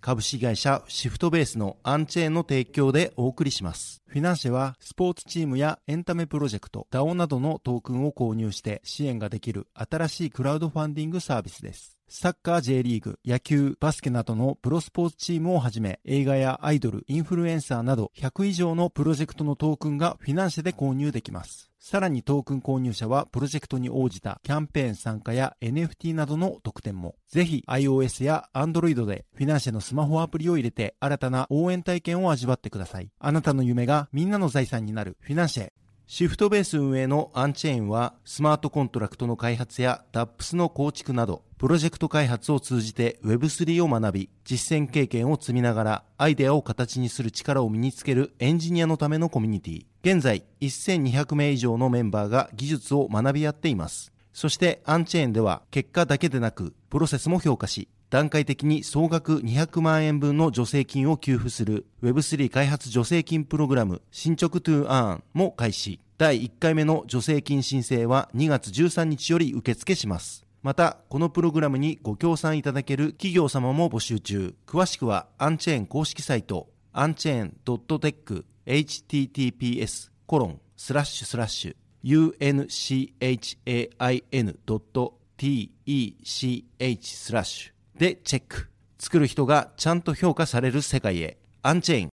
株式会社シフトベースのアンチェーンの提供でお送りします。フィナンシェはスポーツチームやエンタメプロジェクト、DAO などのトークンを購入して支援ができる新しいクラウドファンディングサービスです。サッカー J リーグ、野球、バスケなどのプロスポーツチームをはじめ、映画やアイドル、インフルエンサーなど100以上のプロジェクトのトークンがフィナンシェで購入できます。さらにトークン購入者はプロジェクトに応じたキャンペーン参加や NFT などの特典も。ぜひ iOS や Android でフィナンシェのスマホアプリを入れて新たな応援体験を味わってください。あなたの夢がみんなの財産になるフィナンシェ。シフトベース運営のアンチェーンはスマートコントラクトの開発や DApps の構築などプロジェクト開発を通じて Web3 を学び実践経験を積みながらアイデアを形にする力を身につけるエンジニアのためのコミュニティ現在1200名以上のメンバーが技術を学び合っていますそしてアンチェーンでは結果だけでなくプロセスも評価し段階的に総額200万円分の助成金を給付する Web3 開発助成金プログラム進捗 to earn も開始。第1回目の助成金申請は2月13日より受付します。また、このプログラムにご協賛いただける企業様も募集中。詳しくは、アンチェーン公式サイト、アンチェーン .tech、https コロンスラッシュスラッシュ unchain.tech スラッシュ。でチェック。作る人がちゃんと評価される世界へ。アンチェーン。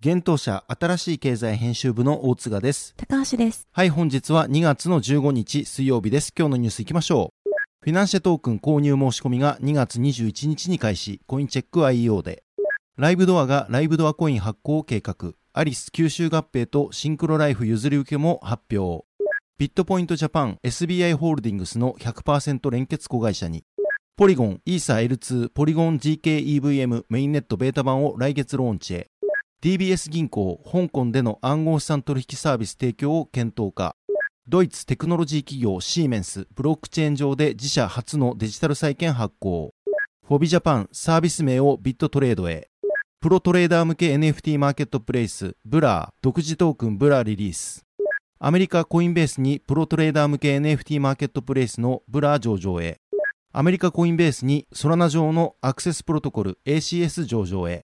現当社新しい経済編集部の大塚です。高橋です。はい、本日は2月の15日水曜日です。今日のニュースいきましょう。フィナンシェトークン購入申し込みが2月21日に開始、コインチェック IEO で。ライブドアがライブドアコイン発行を計画。アリス吸収合併とシンクロライフ譲り受けも発表。ビットポイントジャパン SBI ホールディングスの100%連結子会社に。ポリゴン、イーサ L2、ポリゴン zkEVM メインネットベータ版を来月ローンチへ。DBS 銀行、香港での暗号資産取引サービス提供を検討か。ドイツテクノロジー企業シーメンス、ブロックチェーン上で自社初のデジタル債券発行。フォビジャパン、サービス名をビットトレードへ。プロトレーダー向け NFT マーケットプレイス、ブラー、独自トークンブラーリリース。アメリカコインベースにプロトレーダー向け NFT マーケットプレイスのブラー上場へ。アメリカコインベースにソラナ上のアクセスプロトコル ACS 上場へ。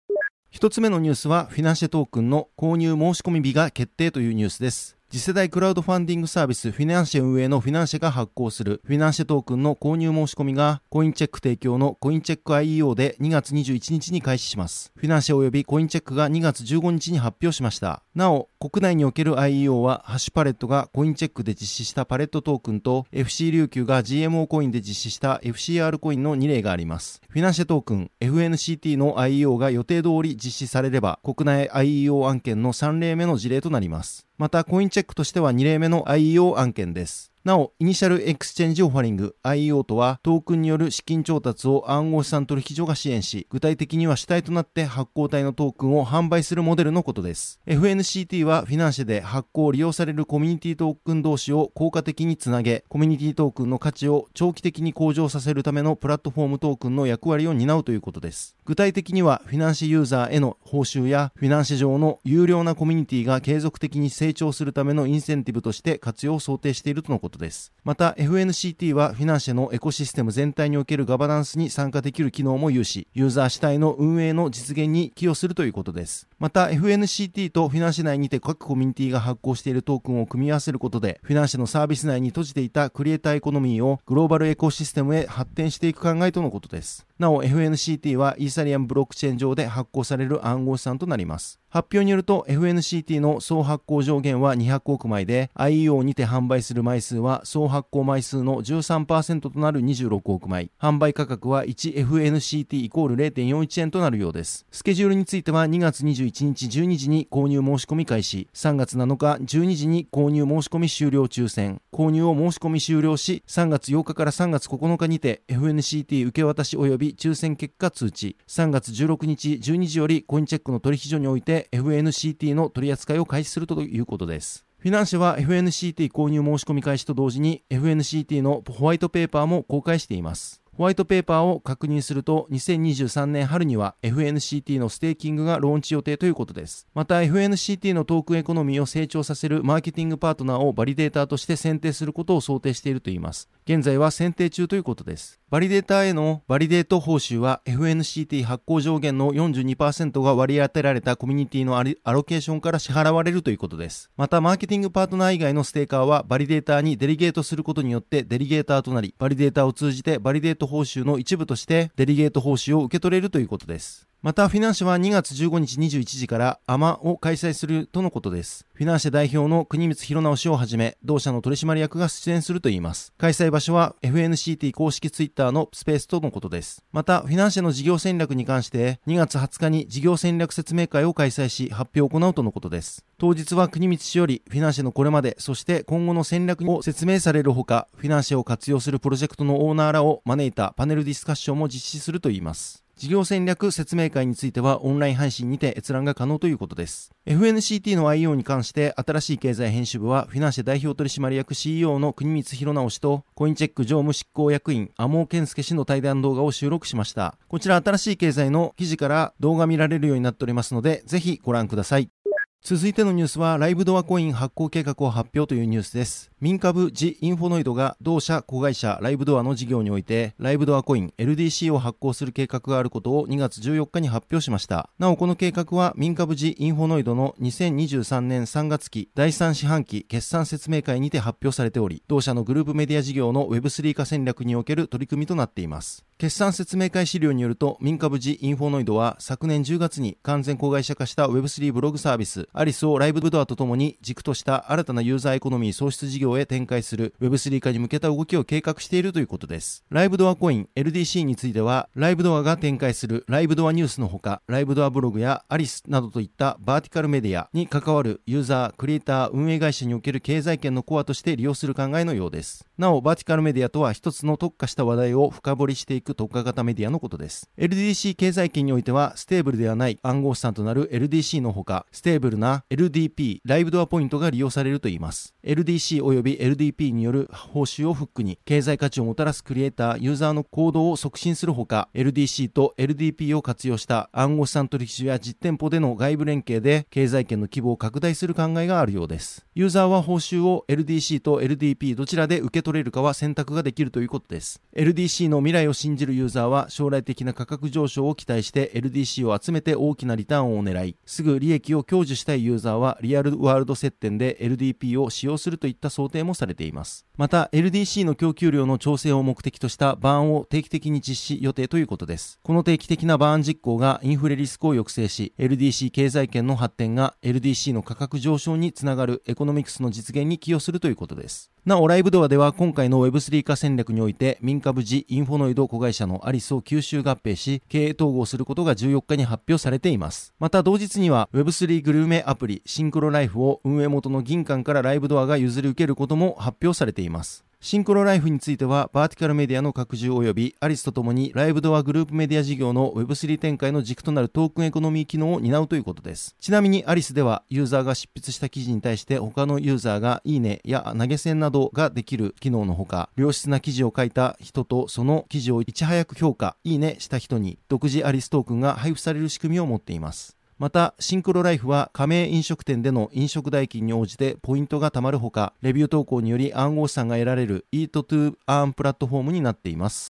一つ目のニュースはフィナンシェトークンの購入申し込み日が決定というニュースです。次世代クラウドファンディングサービスフィナンシェ運営のフィナンシェが発行するフィナンシェトークンの購入申し込みがコインチェック提供のコインチェック IEO で2月21日に開始します。フィナンシェ及びコインチェックが2月15日に発表しました。なお、国内における IEO はハッシュパレットがコインチェックで実施したパレットトークンと FC 琉球が GMO コインで実施した FCR コインの2例があります。フィナンシェトークン FNCT の IEO が予定通り実施されれば国内 IEO 案件の3例目の事例となります。また、コインチェックとしては2例目の IEO 案件です。なお、イニシャルエクスチェンジオファリング IEO とは、トークンによる資金調達を暗号資産取引所が支援し、具体的には主体となって発行体のトークンを販売するモデルのことです。FNCT はフィナンシェで発行を利用されるコミュニティトークン同士を効果的につなげ、コミュニティトークンの価値を長期的に向上させるためのプラットフォームトークンの役割を担うということです。具体的には、フィナンシェユーザーへの報酬や、フィナンシェ上の有料なコミュニティが継続的に成長するためのインセンティブとして活用を想定しているとのことです。また、FNCT はフィナンシェのエコシステム全体におけるガバナンスに参加できる機能も有し、ユーザー主体の運営の実現に寄与するということです。また FNCT とフィナンシェ内にて各コミュニティが発行しているトークンを組み合わせることで、フィナンシェのサービス内に閉じていたクリエイターエコノミーをグローバルエコシステムへ発展していく考えとのことです。なお FNCT はイーサリアムブロックチェーン上で発行される暗号資産となります。発表によると FNCT の総発行上限は200億枚で IEO にて販売する枚数は総発行枚数の13%となる26億枚販売価格は 1FNCT イコール0.41円となるようですスケジュールについては2月21日12時に購入申し込み開始3月7日12時に購入申し込み終了抽選購入を申し込み終了し3月8日から3月9日にて FNCT 受け渡し及び抽選結果通知3月16日12時よりコインチェックの取引所において FNCT の取り扱いを開始するということです。フィナンシェは FNCT 購入申し込み開始と同時に FNCT のホワイトペーパーも公開しています。ホワイトペーパーを確認すると2023年春には FNCT のステーキングがローンチ予定ということです。また FNCT のトークンエコノミーを成長させるマーケティングパートナーをバリデーターとして選定することを想定しているといいます。現在は選定中ということですバリデーターへのバリデート報酬は FNCT 発行上限の42%が割り当てられたコミュニティのアロケーションから支払われるということです。また、マーケティングパートナー以外のステーカーはバリデーターにデリゲートすることによってデリゲーターとなり、バリデーターを通じてバリデート報酬の一部としてデリゲート報酬を受け取れるということです。また、フィナンシェは2月15日21時から AMA を開催するとのことです。フィナンシェ代表の国光宏尚氏をはじめ、同社の取締役が出演するといいます。開催場所は FNCT 公式ツイッターのスペースとのことです。また、フィナンシェの事業戦略に関して2月20日に事業戦略説明会を開催し発表を行うとのことです。当日は国光氏よりフィナンシェのこれまで、そして今後の戦略を説明されるほか、フィナンシェを活用するプロジェクトのオーナーらを招いたパネルディスカッションも実施するといいます。事業戦略説明会についてはオンライン配信にて閲覧が可能ということです。FNCT の IO に関して新しい経済編集部はフィナンシェ代表取締役 CEO の国光弘直氏とコインチェック常務執行役員天尾健介氏の対談動画を収録しました。こちら新しい経済の記事から動画見られるようになっておりますのでぜひご覧ください。続いてのニュースはライブドアコイン発行計画を発表というニュースです。民株ジ・インフォノイドが同社子会社ライブドアの事業においてライブドアコイン LDC を発行する計画があることを2月14日に発表しました。なおこの計画は民株ジ・インフォノイドの2023年3月期第3四半期決算説明会にて発表されており、同社のグループメディア事業の Web3 化戦略における取り組みとなっています。決算説明会資料によると民株ジ・インフォノイドは昨年10月に完全子会社化した Web3 ブログサービスアリスをライブドアとともに軸とした新たなユーザーエコノミー創出事業へ展開する Web3 化に向けた動きを計画しているということです。ライブドアコイン LDC については、ライブドアが展開するライブドアニュースのほか、ライブドアブログやアリスなどといったバーティカルメディアに関わるユーザー、クリエイター、運営会社における経済圏のコアとして利用する考えのようです。なお、バーティカルメディアとは一つの特化した話題を深掘りしていく特化型メディアのことです。LDC 経済圏においては、ステーブルではない暗号資産となる LDC のほか、ステーブルな LDP、ライブドアポイントが利用されるといいます。LDC 及び LDP による報酬をフックに経済価値をもたらすクリエイター、ユーザーの行動を促進するほか、LDC と LDP を活用した暗号資産取引所や実店舗での外部連携で経済圏の規模を拡大する考えがあるようです。ユーザーは報酬を LDC と LDP どちらで受け取れるかは選択ができるということです。LDC の未来を信じるユーザーは将来的な価格上昇を期待して LDC を集めて大きなリターンを狙い、すぐ利益を享受したいユーザーはリアルワールド接点で LDP を使用するといった想定もされています。また、LDC の供給量の調整を目的としたバーンを定期的に実施予定ということです。この定期的なバーン実行がインフレリスクを抑制し、LDC 経済圏の発展が LDC の価格上昇につながるエコノミクスの実現に寄与するということです。なお、ライブドアでは今回の Web3 化戦略においてミンカブ・ジ・インフォノイド子会社のアリスを吸収合併し、経営統合することが14日に発表されています。また同日には Web3 グルメアプリシンクロライフを運営元の GINKAN からライブドアが譲り受けることも発表されています。シンクロライフについては、バーティカルメディアの拡充及び、アリスとともにライブドアグループメディア事業の Web3 展開の軸となるトークンエコノミー機能を担うということです。ちなみにアリスでは、ユーザーが執筆した記事に対して他のユーザーがいいねや投げ銭などができる機能のほか、良質な記事を書いた人とその記事をいち早く評価、いいねした人に独自アリストークンが配布される仕組みを持っています。また、シンクロライフは加盟飲食店での飲食代金に応じてポイントが貯まるほか、レビュー投稿により暗号資産が得られる Eat to Earn プラットフォームになっています。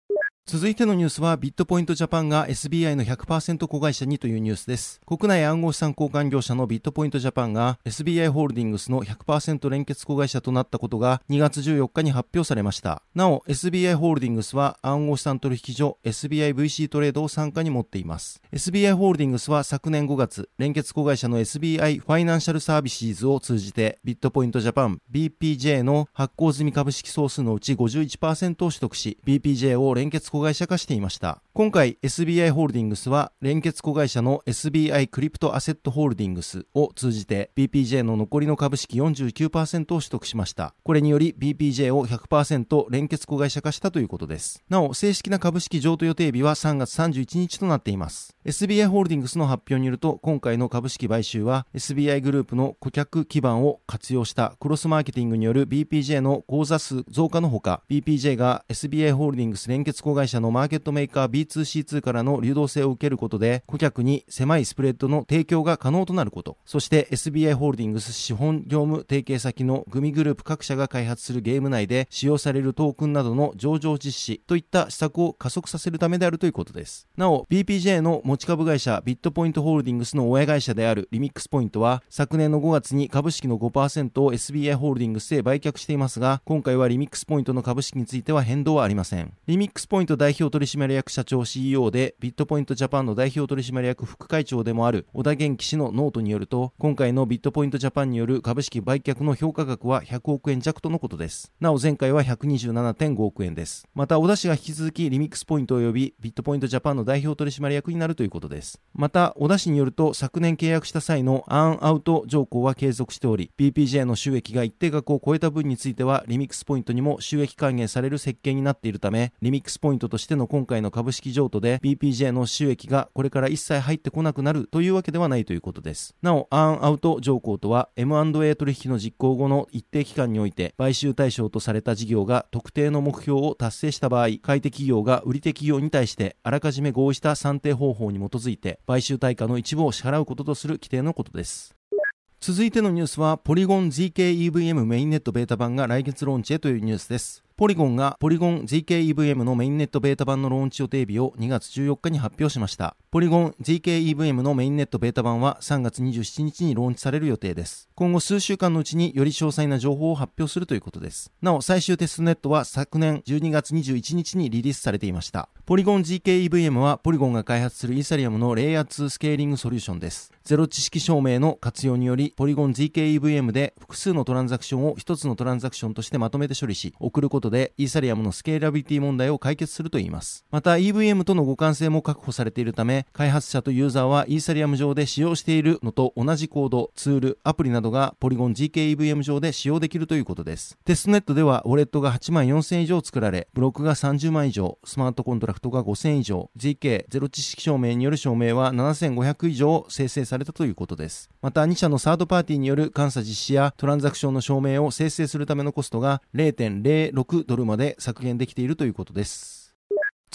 続いてのニュースはビットポイントジャパンが SBI の100%子会社にというニュースです。国内暗号資産交換業者のビットポイントジャパンが SBI ホールディングスの100%連結子会社となったことが2月14日に発表されました。なお SBI ホールディングスは暗号資産取引所 SBIVC トレードを参加に持っています。SBI ホールディングスは昨年5月、連結子会社の SBI ファイナンシャルサービスズを通じてビットポイントジャパン BPJ の発行済み株式総数のうち51%を取得し BPJ を連結子会社化していました。今回 SBI ホールディングスは連結子会社の SBI クリプトアセットホールディングスを通じて BPJ の残りの株式49%を取得しました。これにより BPJ を100%連結子会社化したということです。なお、正式な株式譲渡予定日は3月31日となっています。SBI ホールディングスの発表によると、今回の株式買収は SBI グループの顧客基盤を活用したクロスマーケティングによる BPJ の口座数増加のほか、BPJ が SBI ホールディングス連結子会社会社のマーケットメーカー B2C2 からの流動性を受けることで、顧客に狭いスプレッドの提供が可能となること、そして SBI ホールディングス資本業務提携先のグミグループ各社が開発するゲーム内で使用されるトークンなどの上場実施といった施策を加速させるためであるということです。なお、BPJ の持ち株会社ビットポイントホールディングスの親会社であるリミックスポイントは、昨年の5月に株式の5%を SBI ホールディングスへ売却していますが、今回はリミックスポイントの株式については変動はありません。リミックスポイント代表取締役社長 CEO で、ビットポイントジャパンの代表取締役副会長でもある小田玄紀氏のノートによると、今回のビットポイントジャパンによる株式売却の評価額は100億円弱とのことです。なお前回は127.5億円です。また、小田氏が引き続きリミックスポイント及びビットポイントジャパンの代表取締役になるということです。また、小田氏によると、昨年契約した際のアンアウト条項は継続しており、BPJ の収益が一定額を超えた分については、リミックスポイントにも収益還元される設計になっているため、リミックスポイントトとしての今回の株式譲渡で BPJ の収益がこれから一切入ってこなくなるというわけではないということです。なお、アーンアウト条項とは M&A 取引の実行後の一定期間において買収対象とされた事業が特定の目標を達成した場合、買い手企業が売り手企業に対してあらかじめ合意した算定方法に基づいて買収対価の一部を支払うこととする規定のことです。続いてのニュースは、ポリゴン ZKEVM メインネットベータ版が来月ローンチへというニュースです。ポリゴンがポリゴン ZKEVM のメインネットベータ版のローンチ予定日を2月14日に発表しました。ポリゴン ZKEVM のメインネットベータ版は3月27日にローンチされる予定です。今後数週間のうちにより詳細な情報を発表するということです。なお、最終テストネットは昨年12月21日にリリースされていました。ポリゴン GKEVM はポリゴンが開発するイーサリアムのレイヤー2スケーリングソリューションです。ゼロ知識証明の活用により、ポリゴン GKEVM で複数のトランザクションを一つのトランザクションとしてまとめて処理し、送ることでイーサリアムのスケーラビリティ問題を解決するといいます。また EVM との互換性も確保されているため、開発者とユーザーはイーサリアム上で使用しているのと同じコード、ツール、アプリなどがポリゴン GKEVM 上で使用できるということです。テストネットではウォレットが8万4000以上作られ、ブロックが30万以上、スマートコントラクトが5000以上、GK ゼロ知識証明による証明は7500以上生成されたということです。また2社のサードパーティーによる監査実施やトランザクションの証明を生成するためのコストが0.06ドルまで削減できているということです。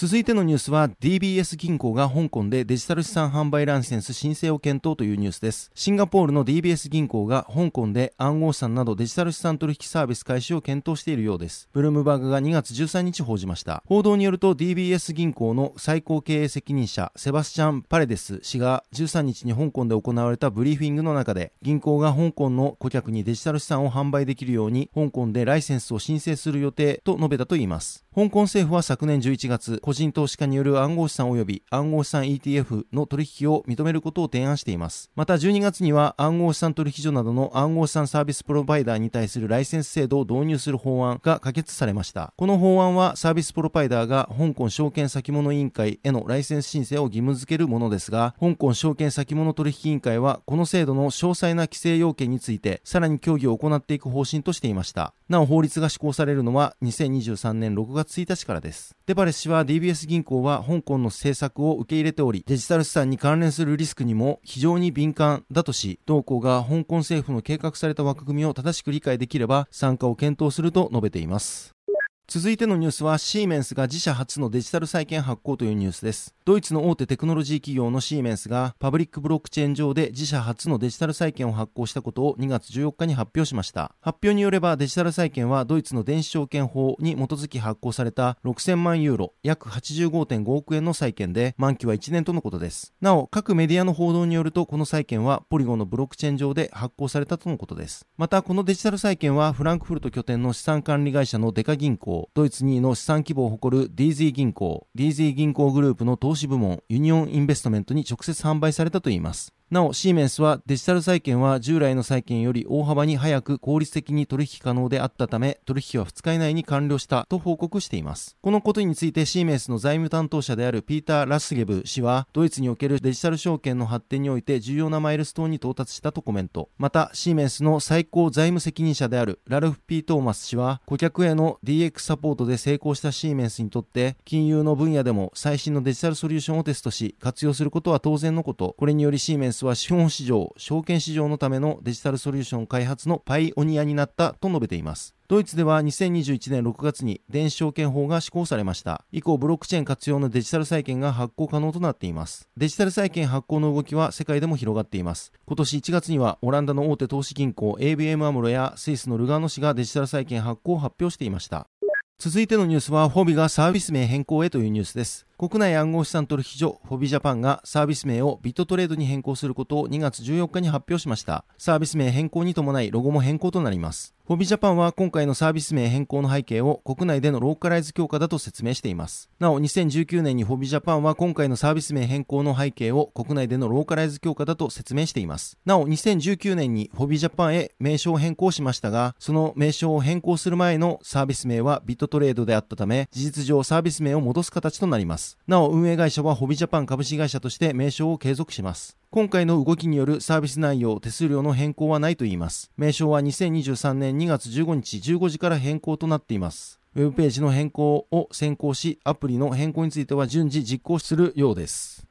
続いてのニュースは DBS 銀行が香港でデジタル資産販売ライセンス申請を検討というニュースです。シンガポールの DBS 銀行が香港で暗号資産などデジタル資産取引サービス開始を検討しているようです。ブルームバーグが2月13日報じました。報道によると DBS 銀行の最高経営責任者セバスチャン・パレデス氏が13日に香港で行われたブリーフィングの中で銀行が香港の顧客にデジタル資産を販売できるように香港でライセンスを申請する予定と述べたといいます。香港政府は昨年11月、個人投資家による暗号資産及び暗号資産 ETF の取引を認めることを提案しています。また12月には暗号資産取引所などの暗号資産サービスプロバイダーに対するライセンス制度を導入する法案が可決されました。この法案はサービスプロバイダーが香港証券先物委員会へのライセンス申請を義務付けるものですが、香港証券先物取引委員会はこの制度の詳細な規制要件についてさらに協議を行っていく方針としていました。なお法律が施行されるのは2023年6月1日からです。デバレス氏は DBS 銀行は香港の政策を受け入れており、デジタル資産に関連するリスクにも非常に敏感だとし、同行が香港政府の計画された枠組みを正しく理解できれば参加を検討すると述べています。続いてのニュースはシーメンスが自社初のデジタル債券発行というニュースです。ドイツの大手テクノロジー企業のシーメンスがパブリックブロックチェーン上で自社初のデジタル債券を発行したことを2月14日に発表しました。発表によればデジタル債券はドイツの電子証券法に基づき発行された6000万ユーロ約85.5億円の債券で満期は1年とのことです。なお各メディアの報道によるとこの債券はポリゴンのブロックチェーン上で発行されたとのことです。またこのデジタル債券はフランクフルト拠点の資産管理会社のデカ銀行、ドイツ2位の資産規模を誇る DZ 銀行、DZ 銀行グループの投資部門、ユニオンインベストメントに直接販売されたといいます。なお、シーメンスはデジタル債券は従来の債券より大幅に早く効率的に取引可能であったため、取引は2日以内に完了したと報告しています。このことについてシーメンスの財務担当者であるピーター・ラスゲブ氏は、ドイツにおけるデジタル証券の発展において重要なマイルストーンに到達したとコメント。また、シーメンスの最高財務責任者であるラルフ・ピー・トーマス氏は、顧客への DX サポートで成功したシーメンスにとって、金融の分野でも最新のデジタルソリューションをテストし、活用することは当然のこと。これによりシーメンスは資本市場証券市場のためのデジタルソリューション開発のパイオニアになったと述べています。ドイツでは2021年6月に電子証券法が施行されました。以降、ブロックチェーン活用のデジタル債券が発行可能となっています。デジタル債券発行の動きは世界でも広がっています。今年1月にはオランダの大手投資銀行 ABM アムロやスイスのルガーノ氏がデジタル債券発行を発表していました。続いてのニュースは、フォビがサービス名変更へというニュースです。国内暗号資産取引所フォビジャパンがサービス名をビットトレードに変更することを2月14日に発表しました。サービス名変更に伴いロゴも変更となります。フォビジャパンは今回のサービス名変更の背景を国内でのローカライズ強化だと説明しています。なお、2019年にフォビジャパンは今回のサービス名変更の背景を国内でのローカライズ強化だと説明しています。なお、2019年にフォビジャパンへ名称を変更しましたが、その名称を変更する前のサービス名はビットトレードであったため、事実上サービス名を戻す形となります。なお、運営会社はフォビジャパン株式会社として名称を継続します。今回の動きによるサービス内容、手数料の変更はないといいます。名称は2023年2月15日15時から変更となっています。ウェブページの変更を先行し、アプリの変更については順次実行するようです。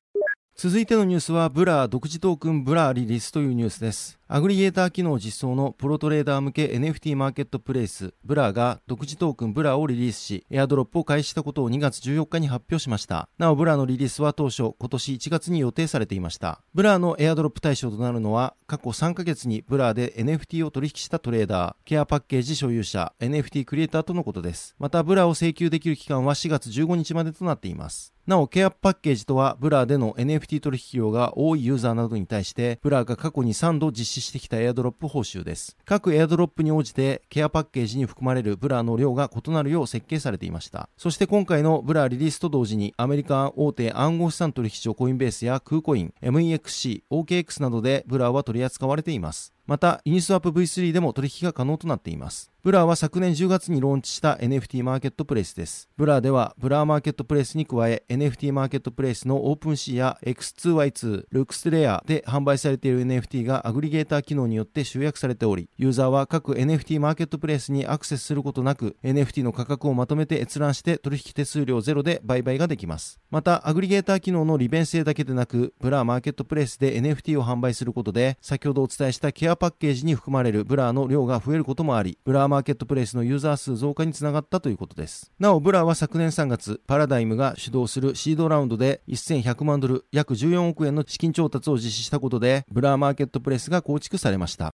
続いてのニュースは、ブラー独自トークンブラーリリースというニュースです。アグリゲーター機能実装のプロトレーダー向け NFT マーケットプレイス、ブラーが独自トークンブラーをリリースし、エアドロップを開始したことを2月14日に発表しました。なお、ブラーのリリースは当初、今年1月に予定されていました。ブラーのエアドロップ対象となるのは、過去3ヶ月にブラーで NFT を取引したトレーダー、ケアパッケージ所有者、NFT クリエイターとのことです。また、ブラーを請求できる期間は4月15日までとなっています。なお、ケアパッケージとは、ブラーでの NFT 取引量が多いユーザーなどに対して、ブラーが過去に3度実施してきたエアドロップ報酬です。各エアドロップに応じてケアパッケージに含まれるブラの量が異なるよう設計されていました。そして今回のブラリリースと同時にアメリカ大手暗号資産取引所コインベースやクーコイン、MEXC、OKX などでブラは取り扱われています。また、ユニスワップ V3 でも取引が可能となっています。ブラーは昨年10月にローンチした NFT マーケットプレイスです。ブラーでは、ブラーマーケットプレイスに加え、NFT マーケットプレイスの OpenSea や X2Y2、LooksRare で販売されている NFT がアグリゲーター機能によって集約されており、ユーザーは各 NFT マーケットプレイスにアクセスすることなく、NFT の価格をまとめて閲覧して取引手数料ゼロで売買ができます。また、アグリゲーター機能の利便性だけでなく、ブラーマーケットプレイスで NFT を販売することで、先ほどお伝えしたケアパッケージに含まれるブラーの量が増えることもあり、ブラーマーケットプレイスのユーザー数増加につながったということです。なお、ブラーは昨年3月、パラダイムが主導するシードラウンドで1100万ドル、約14億円の資金調達を実施したことで、ブラーマーケットプレイスが構築されました。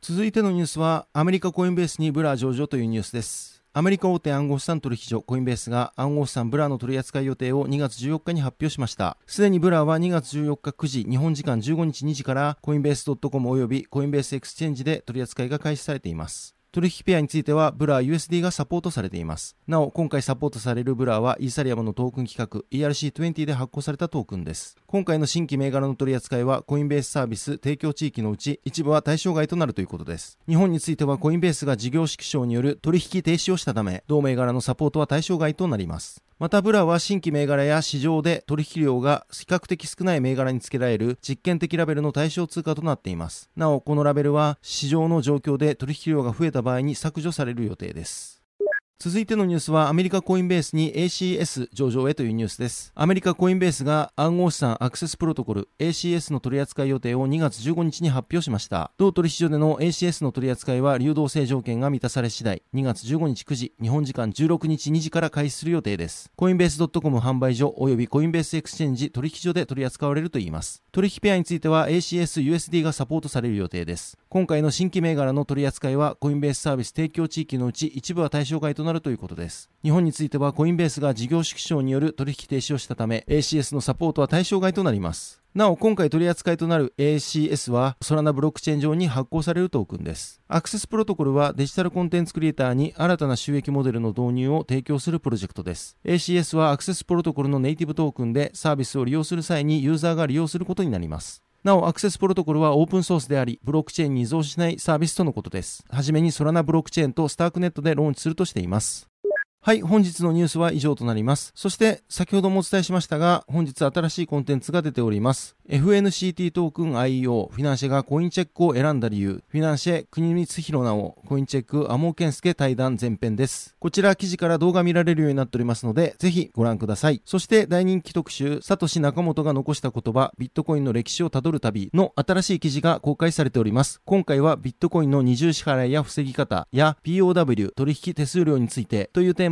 続いてのニュースは、アメリカコインベースにブラー上場というニュースです。アメリカ大手暗号資産取引所コインベースが暗号資産ブラーの取り扱い予定を2月14日に発表しました。すでにブラーは2月14日9時、日本時間15日2時からコインベース .com 及びコインベースエクスチェンジで取り扱いが開始されています。取引ペアについては、ブラー USD がサポートされています。なお、今回サポートされるブラーは、イーサリアムのトークン規格 ERC20 で発行されたトークンです。今回の新規銘柄の取り扱いは、コインベースサービス提供地域のうち、一部は対象外となるということです。日本については、コインベースが事業縮小による取引停止をしたため、同銘柄のサポートは対象外となります。またブラは新規銘柄や市場で取引量が比較的少ない銘柄につけられる実験的ラベルの対象通貨となっています。なお、このラベルは市場の状況で取引量が増えた場合に削除される予定です。続いてのニュースはアメリカコインベースに ACS 上場へというニュースです。アメリカコインベースが暗号資産アクセスプロトコル ACS の取扱い予定を2月15日に発表しました。同取引所での ACS の取扱いは流動性条件が満たされ次第、2月15日9時、日本時間16日2時から開始する予定です。コインベース .com 販売所及びコインベースエクスチェンジ取引所で取り扱われるといいます。取引ペアについては ACS-USD がサポートされる予定です。今回の新規銘柄の取り扱いはコインベースサービス提供地域のうち一部は対象外となるるということです。日本についてはコインベースが事業縮小による取引停止をしたため ACS のサポートは対象外となります。なお、今回取り扱いとなる ACS は、ソラナブロックチェーン上に発行されるトークンです。アクセスプロトコルはデジタルコンテンツクリエイターに新たな収益モデルの導入を提供するプロジェクトです。ACS はアクセスプロトコルのネイティブトークンでサービスを利用する際にユーザーが利用することになります。なお、アクセスプロトコルはオープンソースであり、ブロックチェーンに依存しないサービスとのことです。はじめにソラナブロックチェーンとスタークネットでローンチするとしています。はい、本日のニュースは以上となります。そして、先ほどもお伝えしましたが、本日新しいコンテンツが出ております。FNCT トークン IEO、フィナンシェがコインチェックを選んだ理由、フィナンシェ、国光弘直、コインチェック、アモーケンスケ対談前編です。こちら記事から動画見られるようになっておりますので、ぜひご覧ください。そして大人気特集、サトシ仲本が残した言葉、ビットコインの歴史をたどる旅の新しい記事が公開されております。今回はビットコインの二重支払いや防ぎ方や POW、取引手数料についてというテーマ